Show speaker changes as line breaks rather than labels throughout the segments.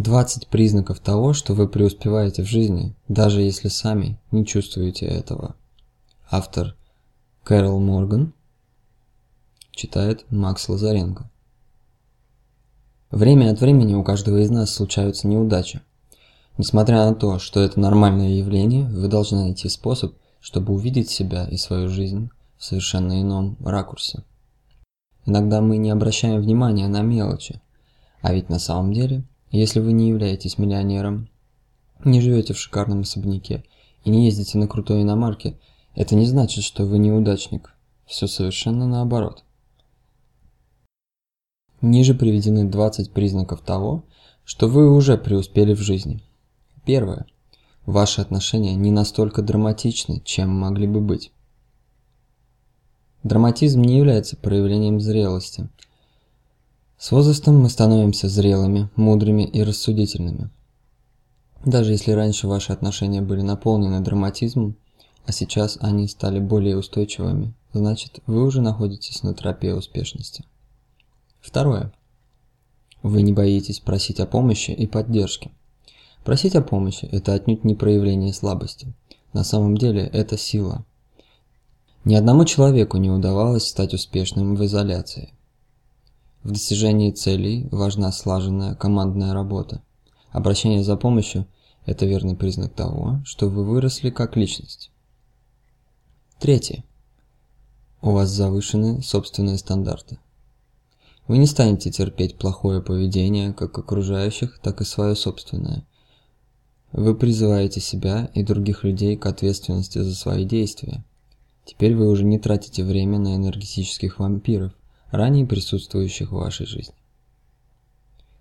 20 признаков того, что вы преуспеваете в жизни, даже если сами не чувствуете этого. Автор Кэрол Морган читает Макс Лазаренко. Время от времени у каждого из нас случаются неудачи. Несмотря на то, что это нормальное явление, вы должны найти способ, чтобы увидеть себя и свою жизнь в совершенно ином ракурсе. Иногда мы не обращаем внимания на мелочи, а ведь на самом деле, если вы не являетесь миллионером, не живете в шикарном особняке и не ездите на крутой иномарке, это не значит, что вы неудачник. Все совершенно наоборот. Ниже приведены 20 признаков того, что вы уже преуспели в жизни. Первое. Ваши отношения не настолько драматичны, чем могли бы быть. Драматизм не является проявлением зрелости. С возрастом мы становимся зрелыми, мудрыми и рассудительными. Даже если раньше ваши отношения были наполнены драматизмом, а сейчас они стали более устойчивыми, значит вы уже находитесь на тропе успешности. Второе. Вы не боитесь просить о помощи и поддержке. Просить о помощи – это отнюдь не проявление слабости. На самом деле это сила. Ни одному человеку не удавалось стать успешным в изоляции. В достижении целей важна слаженная командная работа. Обращение за помощью – это верный признак того, что вы выросли как личность. Третье. У вас завышены собственные стандарты. Вы не станете терпеть плохое поведение как окружающих, так и свое собственное. Вы призываете себя и других людей к ответственности за свои действия. Теперь вы уже не тратите время на энергетических вампиров, ранее присутствующих в вашей жизни.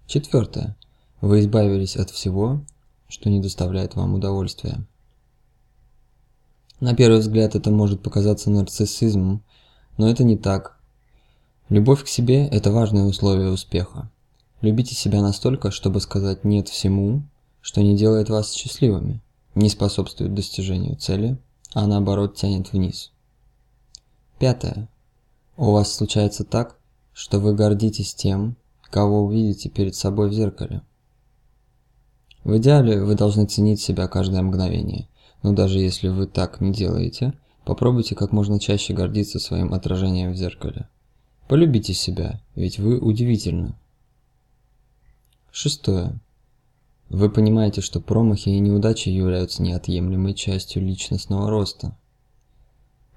Четвертое. Вы избавились от всего, что не доставляет вам удовольствия. На первый взгляд это может показаться нарциссизмом, но это не так. Любовь к себе – это важное условие успеха. Любите себя настолько, чтобы сказать «нет» всему, что не делает вас счастливыми, не способствует достижению цели, а наоборот тянет вниз. Пятое. У вас случается так, что вы гордитесь тем, кого увидите перед собой в зеркале. В идеале вы должны ценить себя каждое мгновение, но даже если вы так не делаете, попробуйте как можно чаще гордиться своим отражением в зеркале. Полюбите себя, ведь вы удивительны. Шестое. Вы понимаете, что промахи и неудачи являются неотъемлемой частью личностного роста.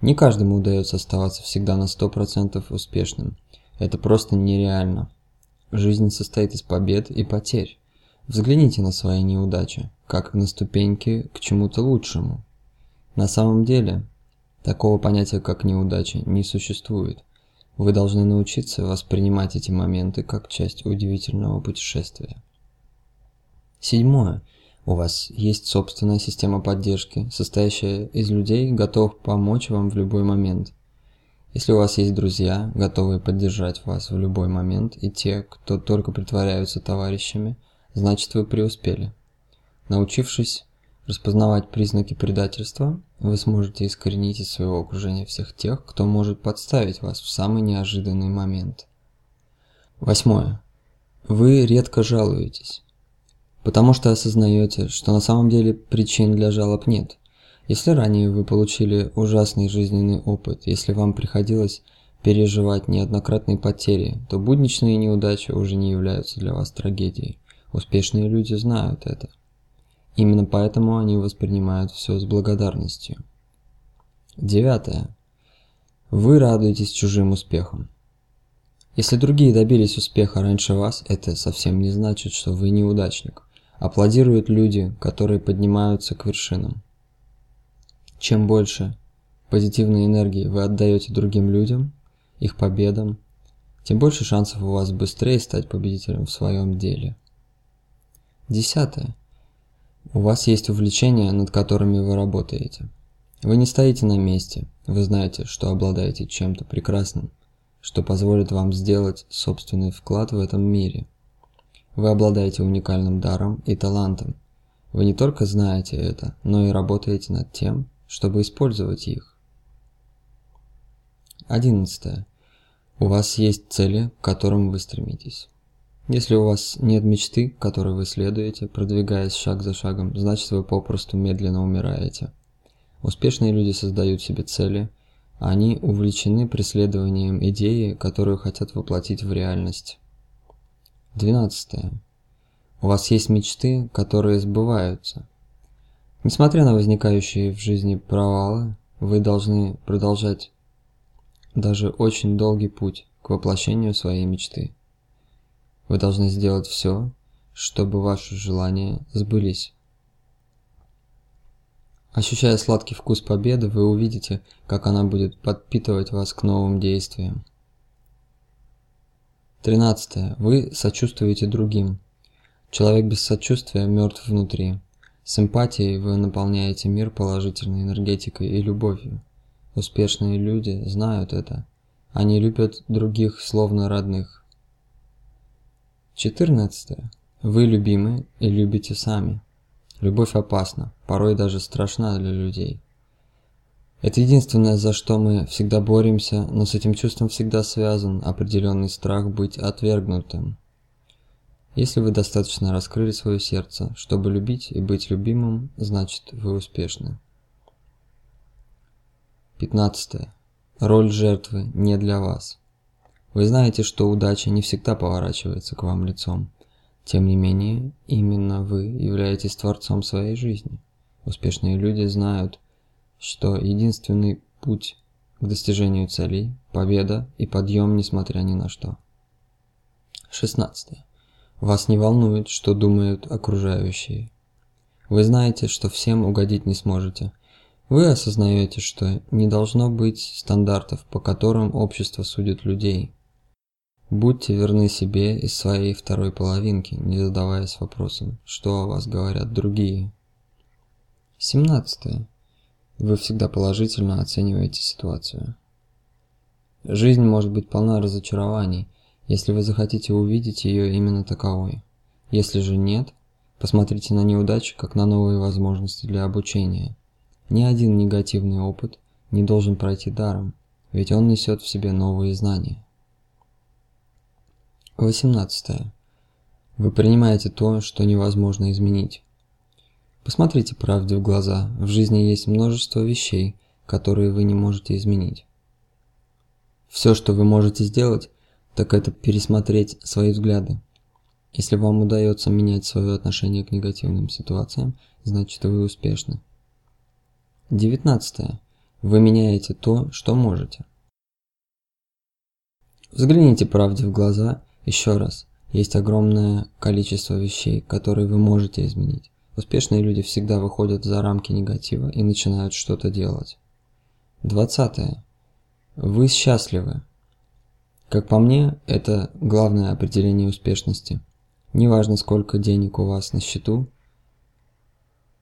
Не каждому удается оставаться всегда на 100% успешным. Это просто нереально. Жизнь состоит из побед и потерь. Взгляните на свои неудачи, как на ступеньки к чему-то лучшему. На самом деле, такого понятия как неудача не существует. Вы должны научиться воспринимать эти моменты как часть удивительного путешествия. Седьмое. У вас есть собственная система поддержки, состоящая из людей, готовых помочь вам в любой момент. Если у вас есть друзья, готовые поддержать вас в любой момент, и те, кто только притворяются товарищами, значит вы преуспели. Научившись распознавать признаки предательства, вы сможете искоренить из своего окружения всех тех, кто может подставить вас в самый неожиданный момент. Восьмое. Вы редко жалуетесь, потому что осознаете, что на самом деле причин для жалоб нет. Если ранее вы получили ужасный жизненный опыт, если вам приходилось переживать неоднократные потери, то будничные неудачи уже не являются для вас трагедией. Успешные люди знают это. Именно поэтому они воспринимают все с благодарностью. Девятое. Вы радуетесь чужим успехам. Если другие добились успеха раньше вас, это совсем не значит, что вы неудачник. Аплодируют люди, которые поднимаются к вершинам. Чем больше позитивной энергии вы отдаете другим людям, их победам, тем больше шансов у вас быстрее стать победителем в своем деле. Десятое. У вас есть увлечения, над которыми вы работаете. Вы не стоите на месте, вы знаете, что обладаете чем-то прекрасным, что позволит вам сделать собственный вклад в этом мире. Вы обладаете уникальным даром и талантом. Вы не только знаете это, но и работаете над тем, чтобы использовать их. 11. У вас есть цели, к которым вы стремитесь. Если у вас нет мечты, которой вы следуете, продвигаясь шаг за шагом, значит вы попросту медленно умираете. Успешные люди создают себе цели, а они увлечены преследованием идеи, которую хотят воплотить в реальность. 12. У вас есть мечты, которые сбываются. Несмотря на возникающие в жизни провалы, вы должны продолжать даже очень долгий путь к воплощению своей мечты. Вы должны сделать все, чтобы ваши желания сбылись. Ощущая сладкий вкус победы, вы увидите, как она будет подпитывать вас к новым действиям. 13. Вы сочувствуете другим. Человек без сочувствия мертв внутри. С эмпатией вы наполняете мир положительной энергетикой и любовью. Успешные люди знают это. Они любят других словно родных. 14. Вы любимы и любите сами. Любовь опасна, порой даже страшна для людей. Это единственное, за что мы всегда боремся, но с этим чувством всегда связан определенный страх быть отвергнутым. Если вы достаточно раскрыли свое сердце, чтобы любить и быть любимым, значит вы успешны. 15. Роль жертвы не для вас. Вы знаете, что удача не всегда поворачивается к вам лицом. Тем не менее, именно вы являетесь творцом своей жизни. Успешные люди знают, что единственный путь к достижению целей – победа и подъем, несмотря ни на что. 16. Вас не волнует, что думают окружающие. Вы знаете, что всем угодить не сможете. Вы осознаете, что не должно быть стандартов, по которым общество судит людей – Будьте верны себе и своей второй половинке, не задаваясь вопросом, что о вас говорят другие. 17. Вы всегда положительно оцениваете ситуацию. Жизнь может быть полна разочарований, если вы захотите увидеть ее именно таковой. Если же нет, посмотрите на неудачи как на новые возможности для обучения. Ни один негативный опыт не должен пройти даром, ведь он несет в себе новые знания. 18. Вы принимаете то, что невозможно изменить. Посмотрите правде в глаза. В жизни есть множество вещей, которые вы не можете изменить. Все, что вы можете сделать, так это пересмотреть свои взгляды. Если вам удается менять свое отношение к негативным ситуациям, значит вы успешны. 19. Вы меняете то, что можете. Взгляните правде в глаза еще раз, есть огромное количество вещей, которые вы можете изменить. Успешные люди всегда выходят за рамки негатива и начинают что-то делать. 20. Вы счастливы. Как по мне, это главное определение успешности. Неважно, сколько денег у вас на счету,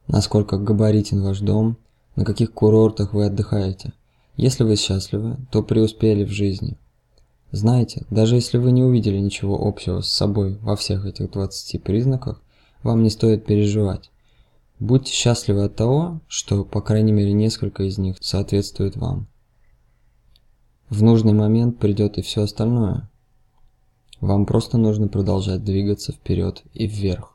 насколько габаритен ваш дом, на каких курортах вы отдыхаете. Если вы счастливы, то преуспели в жизни – знаете, даже если вы не увидели ничего общего с собой во всех этих 20 признаках, вам не стоит переживать. Будьте счастливы от того, что по крайней мере несколько из них соответствуют вам. В нужный момент придет и все остальное. Вам просто нужно продолжать двигаться вперед и вверх.